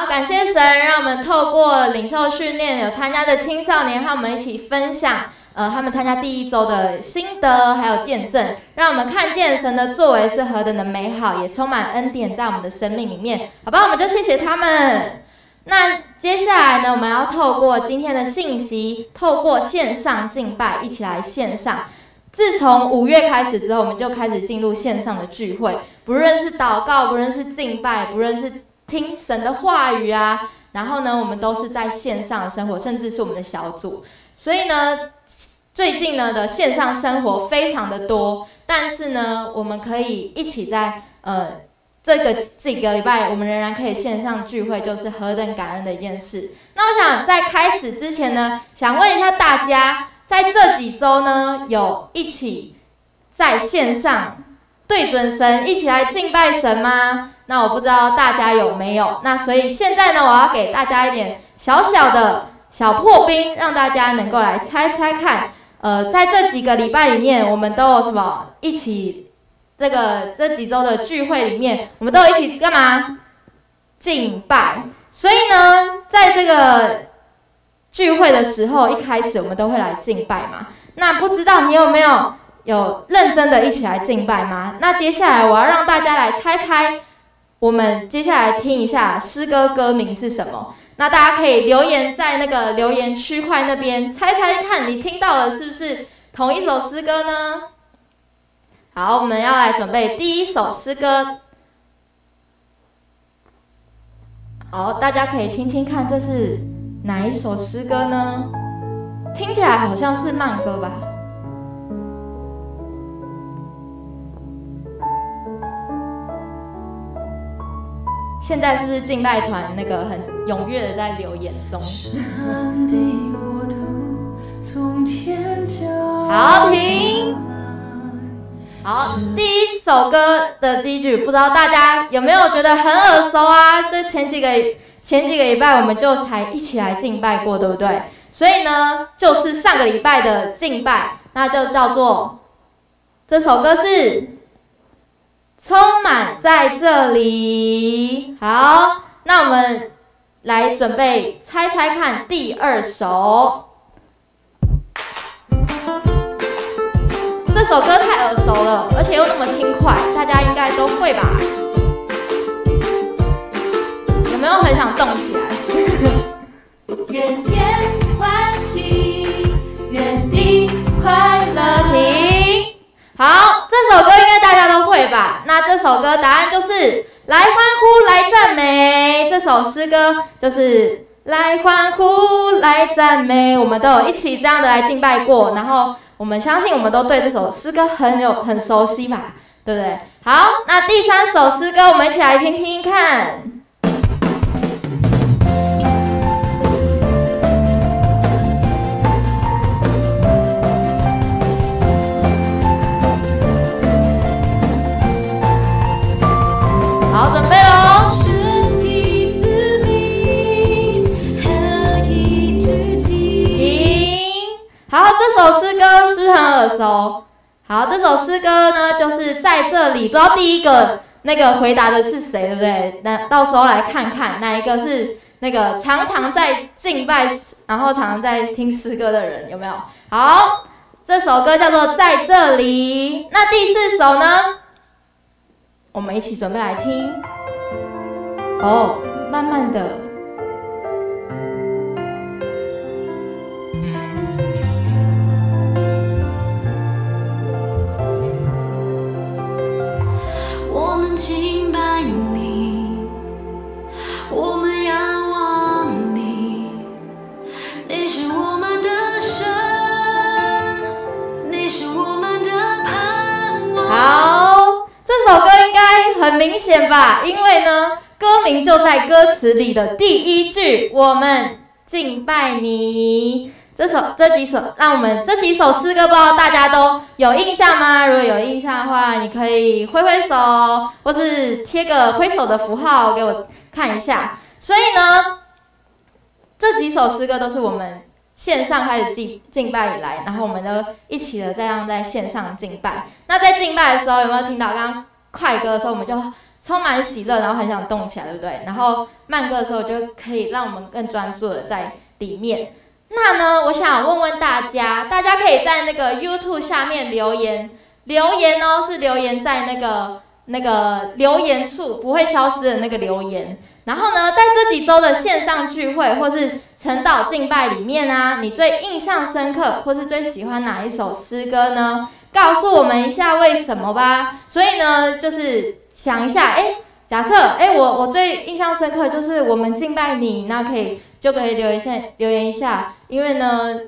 好，感谢神，让我们透过领袖训练，有参加的青少年和我们一起分享，呃，他们参加第一周的心得还有见证，让我们看见神的作为是何等的美好，也充满恩典在我们的生命里面。好吧，我们就谢谢他们。那接下来呢，我们要透过今天的信息，透过线上敬拜，一起来线上。自从五月开始之后，我们就开始进入线上的聚会，不论是祷告，不论是敬拜，不论是听神的话语啊，然后呢，我们都是在线上生活，甚至是我们的小组。所以呢，最近呢的线上生活非常的多，但是呢，我们可以一起在呃这个这个礼拜，我们仍然可以线上聚会，就是何等感恩的一件事。那我想在开始之前呢，想问一下大家。在这几周呢，有一起在线上对准神，一起来敬拜神吗？那我不知道大家有没有。那所以现在呢，我要给大家一点小小的小破冰，让大家能够来猜猜看。呃，在这几个礼拜里面，我们都有什么一起？这个这几周的聚会里面，我们都一起干嘛？敬拜。所以呢，在这个。聚会的时候，一开始我们都会来敬拜嘛。那不知道你有没有有认真的一起来敬拜吗？那接下来我要让大家来猜猜，我们接下来听一下诗歌歌名是什么？那大家可以留言在那个留言区块那边猜猜看，你听到的是不是同一首诗歌呢？好，我们要来准备第一首诗歌。好，大家可以听听看，这是。哪一首诗歌呢？听起来好像是慢歌吧。现在是不是敬拜团那个很踊跃的在留言中？好停。好，第一首歌的第一句，不知道大家有没有觉得很耳熟啊？这前几个。前几个礼拜我们就才一起来敬拜过，对不对？所以呢，就是上个礼拜的敬拜，那就叫做这首歌是充满在这里。好，那我们来准备猜猜看第二首。这首歌太耳熟了，而且又那么轻快，大家应该都会吧？有没有很想动起来？愿天欢喜，愿地快乐。停。好，这首歌答案就是来欢呼，来赞美。这首诗歌就是来欢呼，来赞美。我们都有一起这样的来敬拜过，然后我们相信我们都对这首诗歌很有很熟悉吧？对不对？好，那第三首诗歌我们一起来听听看。好，准备喽！停。好，这首诗歌是不是很耳熟？好，这首诗歌呢，就是在这里，不知道第一个那个回答的是谁，对不对？那到时候来看看哪一个是那个常常在敬拜，然后常常在听诗歌的人，有没有？好，这首歌叫做《在这里》。那第四首呢？我们一起准备来听，哦，慢慢的。我们很明显吧，因为呢，歌名就在歌词里的第一句，我们敬拜你。这首这几首，让我们这几首诗歌，不知道大家都有印象吗？如果有印象的话，你可以挥挥手，或是贴个挥手的符号给我看一下。所以呢，这几首诗歌都是我们线上开始敬敬拜以来，然后我们都一起的这样在线上敬拜。那在敬拜的时候，有没有听到刚刚？快歌的时候，我们就充满喜乐，然后很想动起来，对不对？然后慢歌的时候就可以让我们更专注的在里面。那呢，我想问问大家，大家可以在那个 YouTube 下面留言，留言哦，是留言在那个那个留言处不会消失的那个留言。然后呢，在这几周的线上聚会或是晨祷敬拜里面啊，你最印象深刻或是最喜欢哪一首诗歌呢？告诉我们一下为什么吧。所以呢，就是想一下，哎，假设，哎，我我最印象深刻就是我们敬拜你，那可以就可以留一下留言一下，因为呢，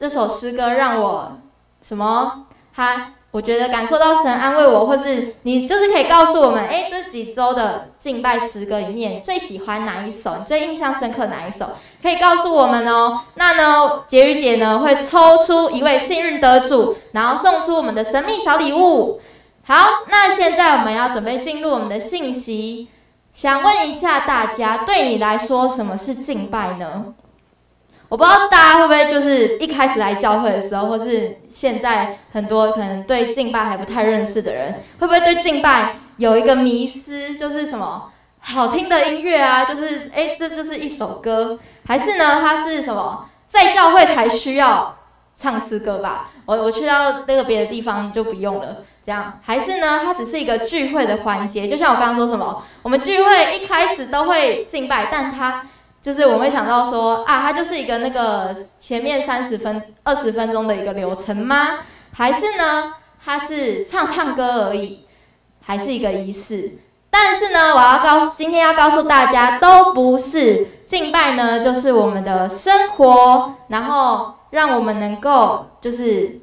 这首诗歌让我什么？他。我觉得感受到神安慰我，或是你就是可以告诉我们，哎，这几周的敬拜诗歌里面最喜欢哪一首？你最印象深刻哪一首？可以告诉我们哦。那呢，婕妤姐呢会抽出一位幸运得主，然后送出我们的神秘小礼物。好，那现在我们要准备进入我们的信息，想问一下大家，对你来说什么是敬拜呢？我不知道大家会不会就是一开始来教会的时候，或是现在很多可能对敬拜还不太认识的人，会不会对敬拜有一个迷思，就是什么好听的音乐啊，就是哎，这就是一首歌，还是呢，它是什么在教会才需要唱诗歌吧？我我去到那个别的地方就不用了，这样，还是呢，它只是一个聚会的环节？就像我刚刚说什么，我们聚会一开始都会敬拜，但它。就是我会想到说啊，它就是一个那个前面三十分、二十分钟的一个流程吗？还是呢，它是唱唱歌而已，还是一个仪式？但是呢，我要告诉今天要告诉大家，都不是敬拜呢，就是我们的生活，然后让我们能够就是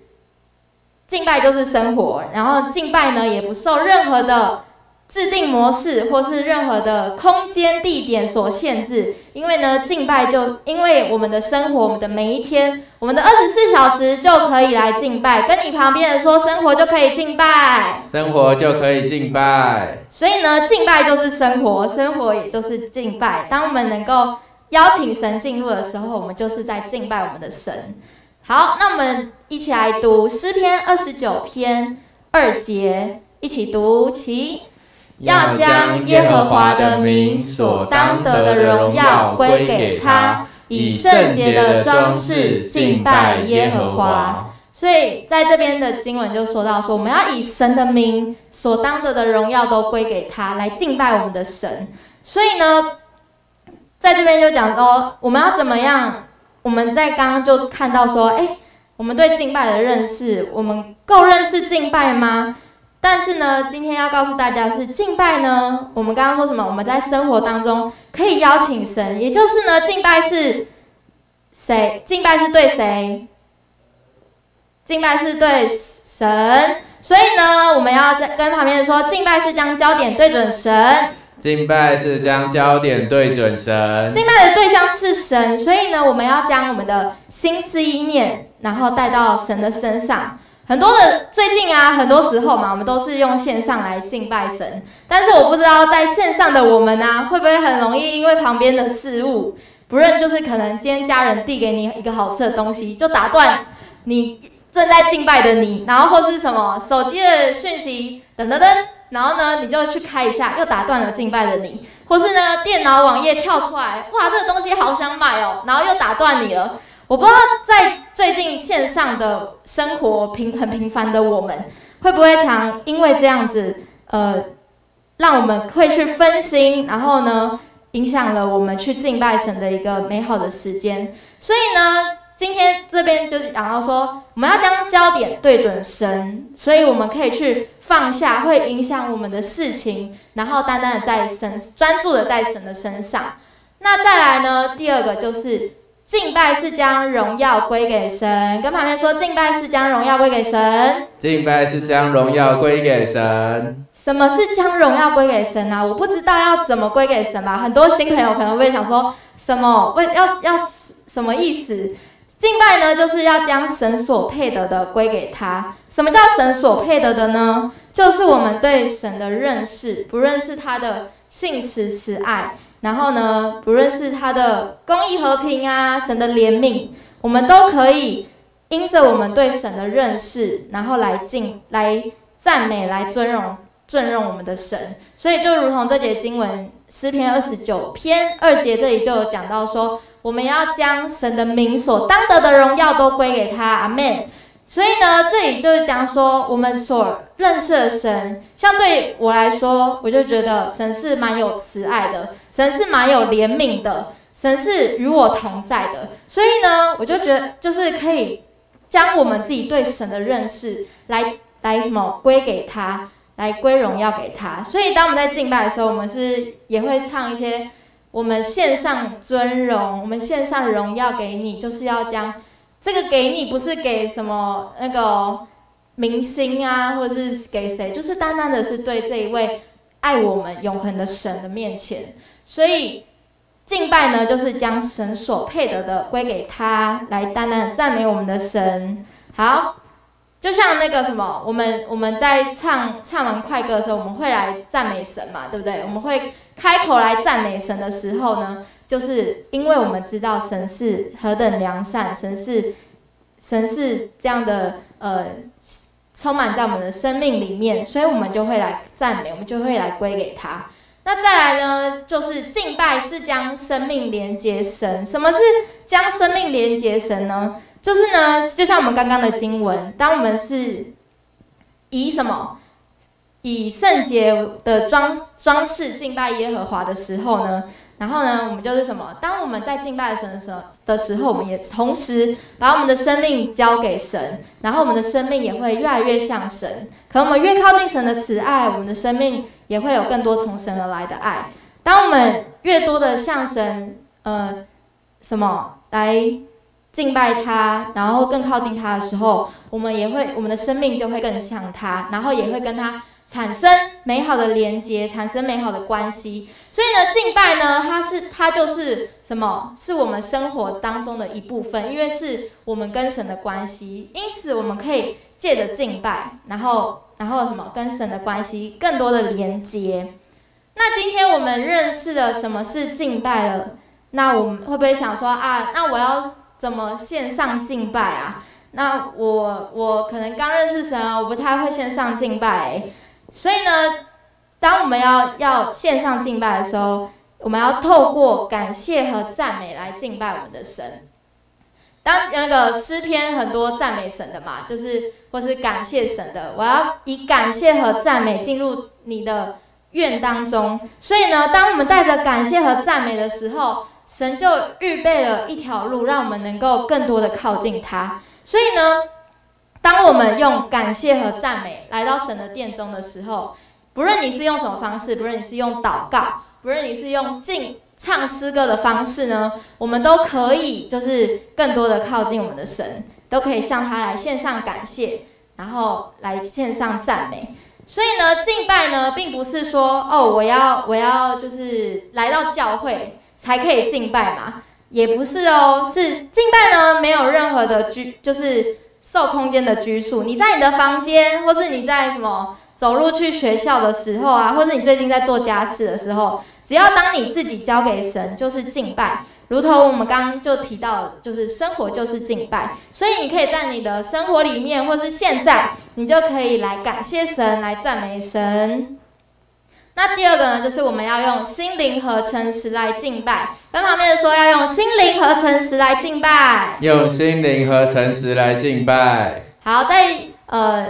敬拜就是生活，然后敬拜呢也不受任何的。制定模式或是任何的空间地点所限制，因为呢，敬拜就因为我们的生活，我们的每一天，我们的二十四小时就可以来敬拜。跟你旁边人说，生活就可以敬拜，生活就可以敬拜。所以呢，敬拜就是生活，生活也就是敬拜。当我们能够邀请神进入的时候，我们就是在敬拜我们的神。好，那我们一起来读诗篇二十九篇二节，一起读起。要将耶和华的名所当得的荣耀归给他，以圣洁的装饰敬拜耶和华。所以在这边的经文就说到说，我们要以神的名所当得的荣耀都归给他，来敬拜我们的神。所以呢，在这边就讲说，我们要怎么样？我们在刚刚就看到说，哎，我们对敬拜的认识，我们够认识敬拜吗？但是呢，今天要告诉大家是敬拜呢。我们刚刚说什么？我们在生活当中可以邀请神，也就是呢，敬拜是谁？敬拜是对谁？敬拜是对神。所以呢，我们要在跟旁边说，敬拜是将焦点对准神。敬拜是将焦点对准神。敬拜的对象是神，所以呢，我们要将我们的心思意念，然后带到神的身上。很多的最近啊，很多时候嘛，我们都是用线上来敬拜神。但是我不知道在线上的我们啊，会不会很容易因为旁边的事物，不论就是可能今天家人递给你一个好吃的东西，就打断你正在敬拜的你，然后或是什么手机的讯息噔噔噔，然后呢你就去开一下，又打断了敬拜的你，或是呢电脑网页跳出来，哇这个东西好想买哦，然后又打断你了。我不知道在最近线上的生活平很平凡的我们，会不会常因为这样子，呃，让我们会去分心，然后呢，影响了我们去敬拜神的一个美好的时间。所以呢，今天这边就是讲到说，我们要将焦点对准神，所以我们可以去放下会影响我们的事情，然后单单的在神专注的在神的身上。那再来呢，第二个就是。敬拜是将荣耀归给神，跟旁边说，敬拜是将荣耀归给神。敬拜是将荣耀归给神。什么是将荣耀归给神呢、啊？我不知道要怎么归给神吧。很多新朋友可能会想说，什么为要要什么意思？敬拜呢，就是要将神所配得的归给他。什么叫神所配得的呢？就是我们对神的认识，不认识他的信实慈爱。然后呢，不论是他的公义和平啊，神的怜悯，我们都可以因着我们对神的认识，然后来敬、来赞美、来尊荣尊荣我们的神。所以就如同这节经文诗篇二十九篇二节这里就有讲到说，我们要将神的名所当得的荣耀都归给他，阿门。所以呢，这里就是讲说，我们所认识的神，相对我来说，我就觉得神是蛮有慈爱的，神是蛮有怜悯的，神是与我同在的。所以呢，我就觉得就是可以将我们自己对神的认识来来什么归给他，来归荣耀给他。所以当我们在敬拜的时候，我们是也会唱一些我们献上尊荣，我们献上荣耀给你，就是要将。这个给你不是给什么那个明星啊，或者是给谁，就是单单的是对这一位爱我们永恒的神的面前。所以敬拜呢，就是将神所配得的归给他，来单单赞美我们的神。好，就像那个什么，我们我们在唱唱完快歌的时候，我们会来赞美神嘛，对不对？我们会开口来赞美神的时候呢，就是因为我们知道神是何等良善，神是神是这样的，呃，充满在我们的生命里面，所以我们就会来赞美，我们就会来归给他。那再来呢，就是敬拜是将生命连接神。什么是将生命连接神呢？就是呢，就像我们刚刚的经文，当我们是以什么？以圣洁的装装饰敬拜耶和华的时候呢，然后呢，我们就是什么？当我们在敬拜神的时候的时候，我们也同时把我们的生命交给神，然后我们的生命也会越来越像神。可我们越靠近神的慈爱，我们的生命也会有更多从神而来的爱。当我们越多的向神，呃，什么来敬拜他，然后更靠近他的时候，我们也会，我们的生命就会更像他，然后也会跟他。产生美好的连接，产生美好的关系。所以呢，敬拜呢，它是它就是什么？是我们生活当中的一部分，因为是我们跟神的关系。因此，我们可以借着敬拜，然后然后什么？跟神的关系更多的连接。那今天我们认识了什么是敬拜了，那我们会不会想说啊？那我要怎么线上敬拜啊？那我我可能刚认识神啊，我不太会线上敬拜。所以呢，当我们要要线上敬拜的时候，我们要透过感谢和赞美来敬拜我们的神。当那个诗篇很多赞美神的嘛，就是或是感谢神的，我要以感谢和赞美进入你的院当中。所以呢，当我们带着感谢和赞美的时候，神就预备了一条路，让我们能够更多的靠近他。所以呢。当我们用感谢和赞美来到神的殿中的时候，不论你是用什么方式，不论你是用祷告，不论你是用敬唱诗歌的方式呢，我们都可以就是更多的靠近我们的神，都可以向他来献上感谢，然后来献上赞美。所以呢，敬拜呢，并不是说哦，我要我要就是来到教会才可以敬拜嘛，也不是哦，是敬拜呢，没有任何的拘，就是。受空间的拘束，你在你的房间，或是你在什么走路去学校的时候啊，或是你最近在做家事的时候，只要当你自己交给神，就是敬拜。如同我们刚刚就提到，就是生活就是敬拜，所以你可以在你的生活里面，或是现在，你就可以来感谢神，来赞美神。那第二个呢，就是我们要用心灵和诚实来敬拜。跟旁边的说，要用心灵和诚实来敬拜。用心灵和诚实来敬拜。好，在呃，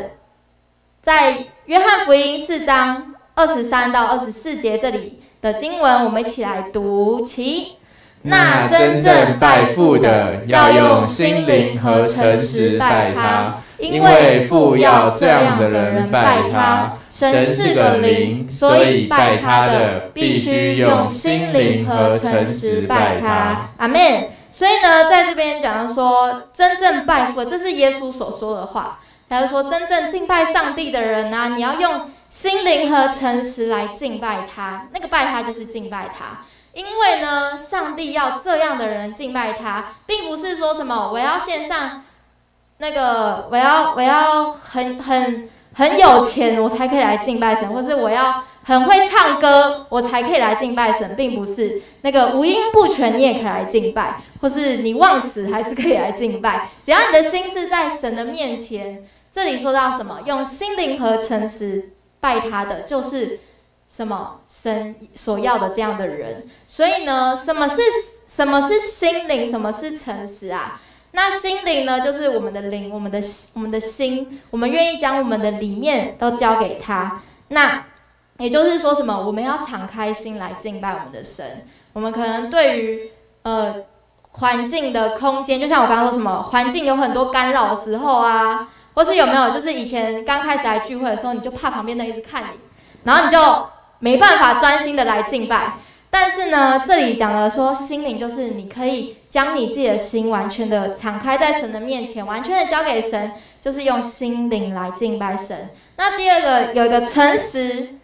在约翰福音四章二十三到二十四节这里的经文，我们一起来读起。那真正拜父的，要用心灵和诚实拜他。因为父要这样的人拜他，神是个灵，所以拜他的必须用心灵和诚实拜他。阿门。所以呢，在这边讲到说，真正拜父，这是耶稣所说的话。他就说，真正敬拜上帝的人呢、啊，你要用心灵和诚实来敬拜他。那个拜他就是敬拜他，因为呢，上帝要这样的人敬拜他，并不是说什么我要献上。那个我要我要很很很有钱，我才可以来敬拜神，或是我要很会唱歌，我才可以来敬拜神，并不是那个五音不全你也可以来敬拜，或是你忘词还是可以来敬拜，只要你的心是在神的面前。这里说到什么？用心灵和诚实拜他的，就是什么神所要的这样的人。所以呢，什么是什么是心灵？什么是诚实啊？那心灵呢，就是我们的灵，我们的我们的心，我们愿意将我们的里面都交给他。那也就是说，什么？我们要敞开心来敬拜我们的神。我们可能对于呃环境的空间，就像我刚刚说什么，环境有很多干扰的时候啊，或是有没有，就是以前刚开始来聚会的时候，你就怕旁边的人一直看你，然后你就没办法专心的来敬拜。但是呢，这里讲的说心灵，就是你可以将你自己的心完全的敞开在神的面前，完全的交给神，就是用心灵来敬拜神。那第二个有一个诚实，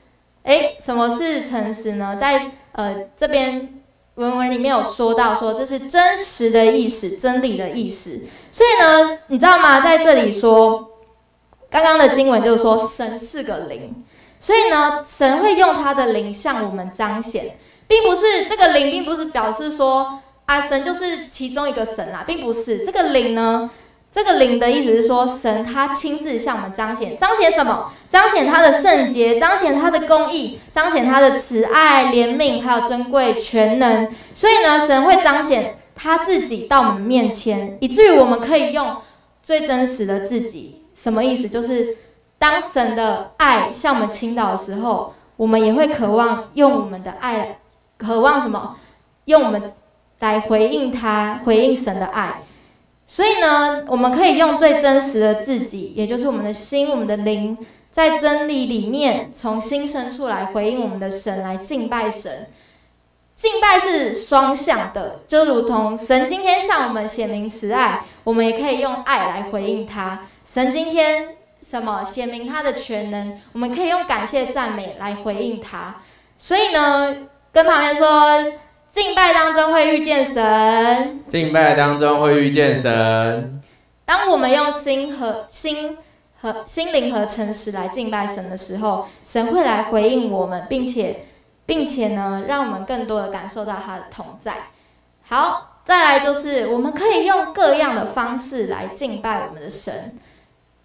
诶，什么是诚实呢？在呃这边文文里面有说到说，这是真实的意思，真理的意思。所以呢，你知道吗？在这里说，刚刚的经文就是说神是个灵，所以呢，神会用他的灵向我们彰显。并不是这个灵，并不是表示说啊，神就是其中一个神啦，并不是这个灵呢。这个灵的意思是说，神他亲自向我们彰显，彰显什么？彰显他的圣洁，彰显他的公义，彰显他的慈爱、怜悯，还有尊贵、全能。所以呢，神会彰显他自己到我们面前，以至于我们可以用最真实的自己。什么意思？就是当神的爱向我们倾倒的时候，我们也会渴望用我们的爱。渴望什么？用我们来回应他，回应神的爱。所以呢，我们可以用最真实的自己，也就是我们的心、我们的灵，在真理里面从心深处来回应我们的神，来敬拜神。敬拜是双向的，就如同神今天向我们显明慈爱，我们也可以用爱来回应他。神今天什么显明他的全能，我们可以用感谢赞美来回应他。所以呢，跟旁边说，敬拜当中会遇见神。敬拜当中会遇见神。当我们用心和心和心灵和诚实来敬拜神的时候，神会来回应我们，并且并且呢，让我们更多的感受到他的同在。好，再来就是我们可以用各样的方式来敬拜我们的神。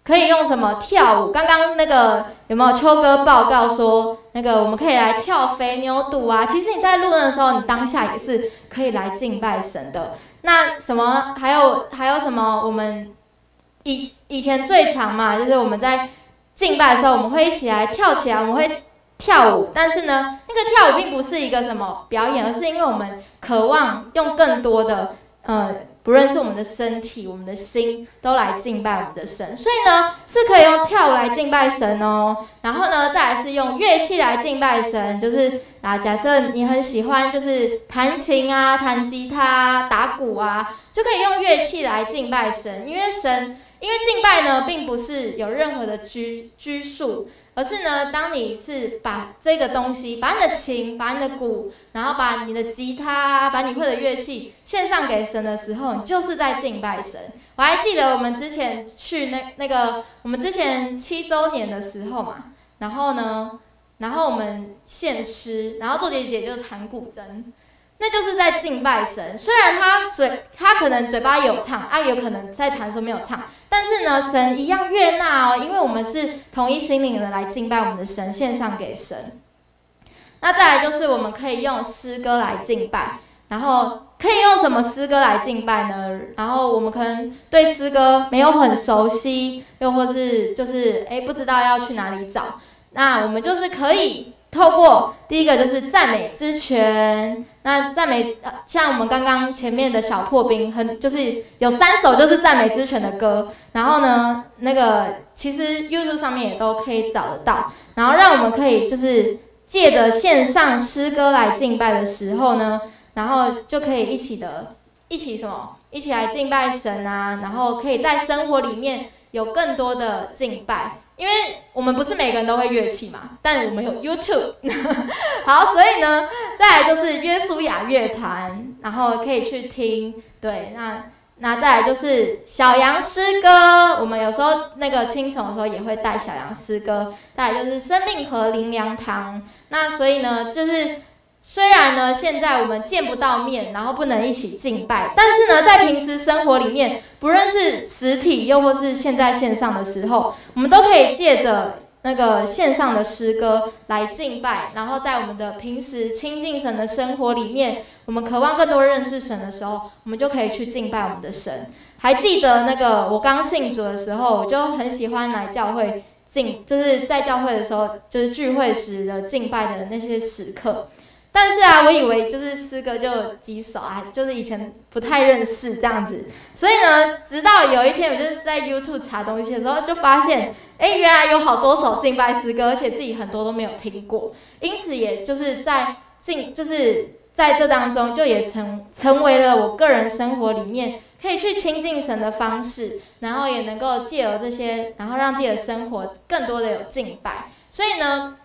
可以用什么跳舞？刚刚那个有没有秋哥报告说，那个我们可以来跳肥牛肚啊？其实你在录的时候，你当下也是可以来敬拜神的。那什么还有还有什么？我们以以前最常嘛，就是我们在敬拜的时候，我们会一起来跳起来，我们会跳舞。但是呢，那个跳舞并不是一个什么表演，而是因为我们渴望用更多的呃。不论是我们的身体、我们的心，都来敬拜我们的神。所以呢，是可以用跳舞来敬拜神哦。然后呢，再来是用乐器来敬拜神，就是啊，假设你很喜欢，就是弹琴啊、弹吉他、打鼓啊，就可以用乐器来敬拜神。因为神，因为敬拜呢，并不是有任何的拘拘束。而是呢，当你是把这个东西，把你的琴，把你的鼓，然后把你的吉他，把你会的乐器献上给神的时候，你就是在敬拜神。我还记得我们之前去那那个，我们之前七周年的时候嘛，然后呢，然后我们献诗，然后做姐姐就弹古筝。那就是在敬拜神，虽然他嘴他可能嘴巴有唱，啊，有可能在弹的时候没有唱，但是呢，神一样悦纳哦，因为我们是同一心灵的来敬拜我们的神，献上给神。那再来就是我们可以用诗歌来敬拜，然后可以用什么诗歌来敬拜呢？然后我们可能对诗歌没有很熟悉，又或是就是诶不知道要去哪里找，那我们就是可以。透过第一个就是赞美之泉，那赞美像我们刚刚前面的小破冰，很就是有三首就是赞美之泉的歌，然后呢，那个其实 YouTube 上面也都可以找得到，然后让我们可以就是借着线上诗歌来敬拜的时候呢，然后就可以一起的，一起什么，一起来敬拜神啊，然后可以在生活里面有更多的敬拜。因为我们不是每个人都会乐器嘛，但我们有 YouTube，好，所以呢，再来就是约书亚乐团，然后可以去听，对，那那再来就是小羊诗歌，我们有时候那个青虫的时候也会带小羊诗歌，再来就是生命和灵粮堂，那所以呢，就是。虽然呢，现在我们见不到面，然后不能一起敬拜，但是呢，在平时生活里面，不论是实体又或是现在线上的时候，我们都可以借着那个线上的诗歌来敬拜，然后在我们的平时亲近神的生活里面，我们渴望更多认识神的时候，我们就可以去敬拜我们的神。还记得那个我刚信主的时候，我就很喜欢来教会敬，就是在教会的时候，就是聚会时的敬拜的那些时刻。但是啊，我以为就是诗歌就几首啊，就是以前不太认识这样子，所以呢，直到有一天我就是在 YouTube 查东西的时候，就发现，哎，原来有好多首敬拜诗歌，而且自己很多都没有听过，因此也就是在敬，就是在这当中，就也成成为了我个人生活里面可以去亲近神的方式，然后也能够借由这些，然后让自己的生活更多的有敬拜，所以呢。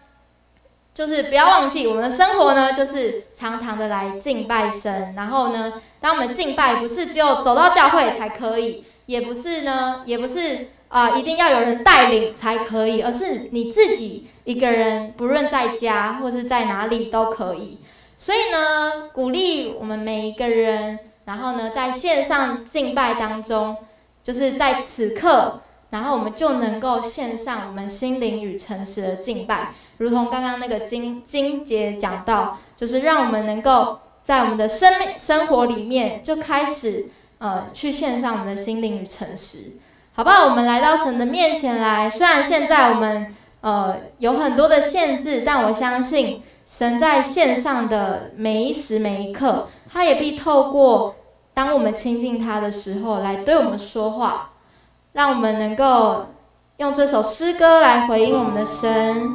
就是不要忘记，我们的生活呢，就是常常的来敬拜神。然后呢，当我们敬拜，不是只有走到教会才可以，也不是呢，也不是啊、一定要有人带领才可以，而是你自己一个人，不论在家或是在哪里都可以。所以呢，鼓励我们每一个人，然后呢，在线上敬拜当中，就是在此刻。然后我们就能够献上我们心灵与诚实的敬拜，如同刚刚那个经经节讲到，就是让我们能够在我们的生命生活里面就开始呃去献上我们的心灵与诚实，好不好？我们来到神的面前来，虽然现在我们呃有很多的限制，但我相信神在线上的每一时每一刻，他也必透过当我们亲近他的时候来对我们说话。让我们能够用这首诗歌来回应我们的神，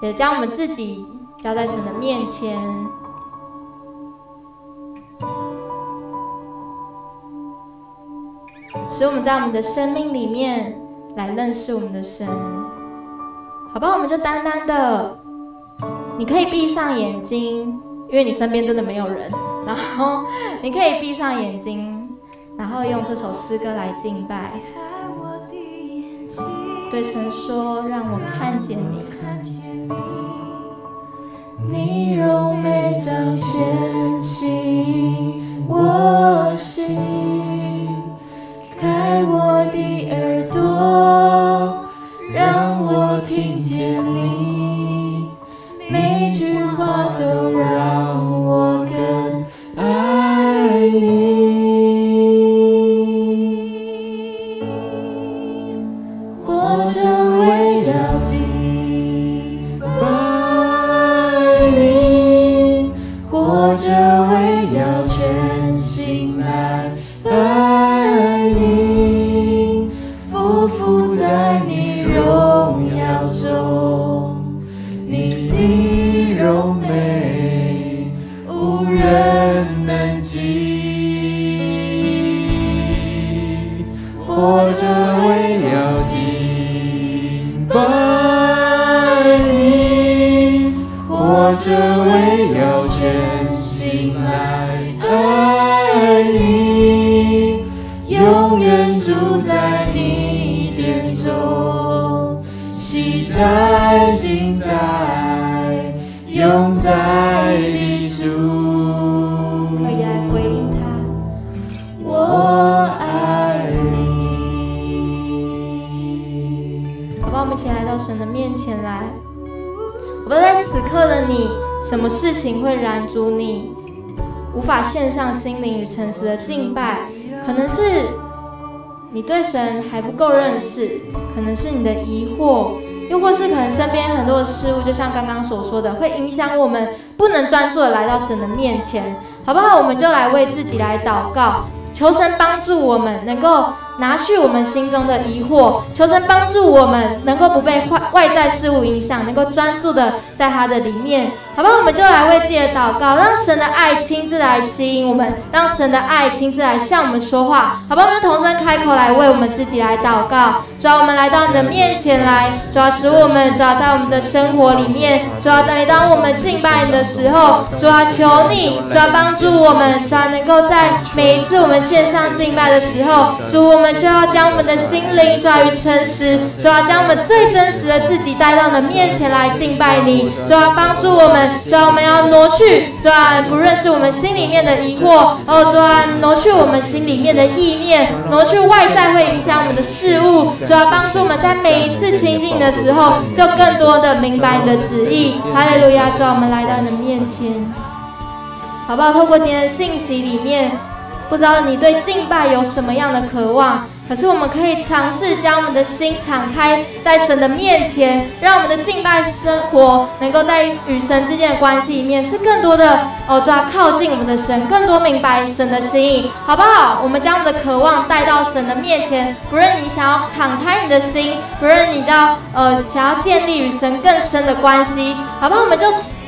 也将我们自己交在神的面前，使我们在我们的生命里面来认识我们的神，好吧？我们就单单的，你可以闭上眼睛，因为你身边真的没有人，然后你可以闭上眼睛，然后用这首诗歌来敬拜。对神说：“让我看见你，你柔美彰显吸引我心，开我的耳朵，或者为了敬拜你，或者为了全心来爱你，永远住在你殿中，喜在、敬在、永在。了你什么事情会拦阻你无法献上心灵与诚实的敬拜，可能是你对神还不够认识，可能是你的疑惑，又或是可能身边很多的事物，就像刚刚所说的，会影响我们不能专注的来到神的面前，好不好？我们就来为自己来祷告，求神帮助我们能够。拿去我们心中的疑惑，求神帮助我们能够不被外外在事物影响，能够专注的在他的里面，好吧？我们就来为自己的祷告，让神的爱亲自来吸引我们，让神的爱亲自来向我们说话，好吧？我们就同声开口来为我们自己来祷告。主要我们来到你的面前来，主要使我们主要在我们的生活里面，主要每当我们敬拜你的时候，主要求你主要帮助我们，主要能够在每一次我们线上敬拜的时候，主我们。们就要将我们的心灵抓于诚实，主要将我们最真实的自己带到你的面前来敬拜你，主要帮助我们，主要我们要挪去，主要不认识我们心里面的疑惑，哦，主要挪去我们心里面的意念，挪去外在会影响我们的事物，主要帮助我们在每一次亲近的时候，就更多的明白你的旨意。哈利路亚，主要我们来到你的面前，好不好？透过今天的信息里面。不知道你对敬拜有什么样的渴望？可是我们可以尝试将我们的心敞开在神的面前，让我们的敬拜生活能够在与神之间的关系里面是更多的哦，抓靠近我们的神，更多明白神的心意，好不好？我们将我们的渴望带到神的面前，不论你想要敞开你的心，不论你要呃想要建立与神更深的关系，好不好？我们就。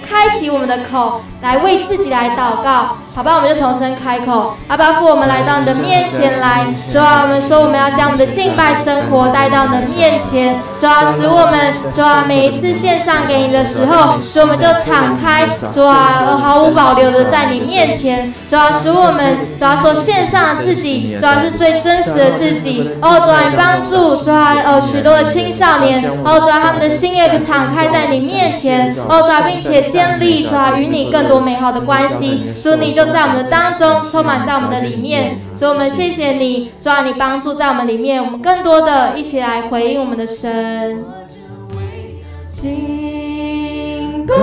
开启我们的口，来为自己来祷告，好吧？我们就同声开口。阿爸父，我们来到你的面前来，主啊，我们说我们要将我们的敬拜生活带到你的面前，主啊，使我们主啊每一次献上给你的时候，使我们就敞开，主啊毫无保留的在你面前，主啊，使我们主啊说献上自己，主啊是最真实的自己。哦，主啊，你帮助主啊哦许多的青少年，哦主啊他们的心也可敞开在你面前，哦主啊并且。建立主啊与你更多美好的关系，主你就在我们的当中，充满在我们的里面，所以我们谢谢你，主啊你帮助在我们里面，我们更多的一起来回应我们的神。敬拜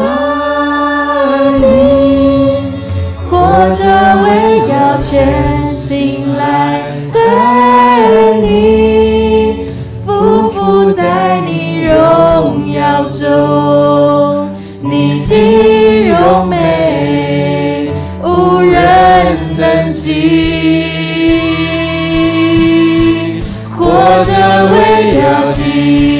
你，活着为要全心来爱你，匍匐在你荣耀中。活着为要敬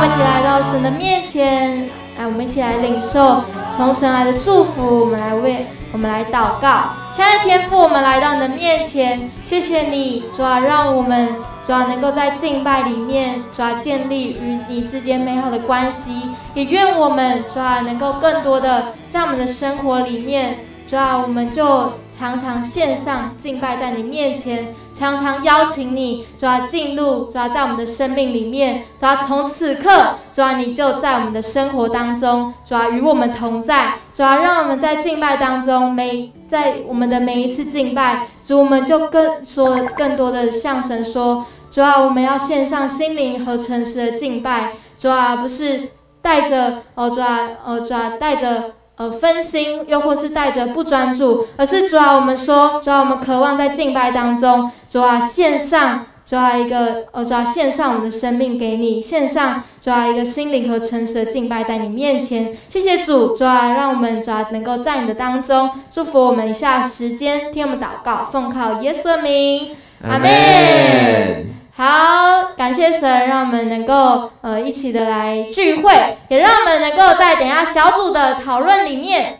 我们一起来到神的面前，来，我们一起来领受从神来的祝福。我们来为我们来祷告，亲爱的天父，我们来到你的面前，谢谢你，主啊，让我们主啊能够在敬拜里面，主啊建立与你之间美好的关系。也愿我们主啊能够更多的在我们的生活里面。主啊，我们就常常献上敬拜在你面前，常常邀请你，主啊进入，主啊在我们的生命里面，主啊从此刻，主啊你就在我们的生活当中，主啊与我们同在，主啊让我们在敬拜当中，每在我们的每一次敬拜，主我们就更说更多的向神说，主啊我们要献上心灵和诚实的敬拜，主啊不是带着哦主啊哦主啊带着。呃，分心，又或是带着不专注，而是主啊，我们说，主啊，我们渴望在敬拜当中，主啊，献上，主啊，一个，呃，主啊，献上我们的生命给你，献上，主啊，一个心灵和诚实的敬拜在你面前。谢谢主，主啊，让我们主啊能够在你的当中祝福我们一下时间，听我们祷告，奉靠耶稣的名，阿门。好，感谢神，让我们能够呃一起的来聚会，也让我们能够在等下小组的讨论里面，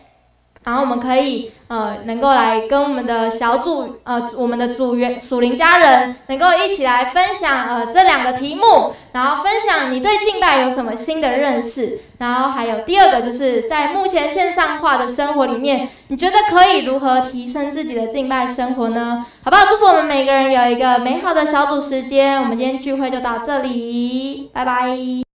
然后我们可以。呃，能够来跟我们的小组，呃，我们的组员属灵家人，能够一起来分享呃这两个题目，然后分享你对敬拜有什么新的认识，然后还有第二个就是在目前线上化的生活里面，你觉得可以如何提升自己的敬拜生活呢？好不好？祝福我们每个人有一个美好的小组时间，我们今天聚会就到这里，拜拜。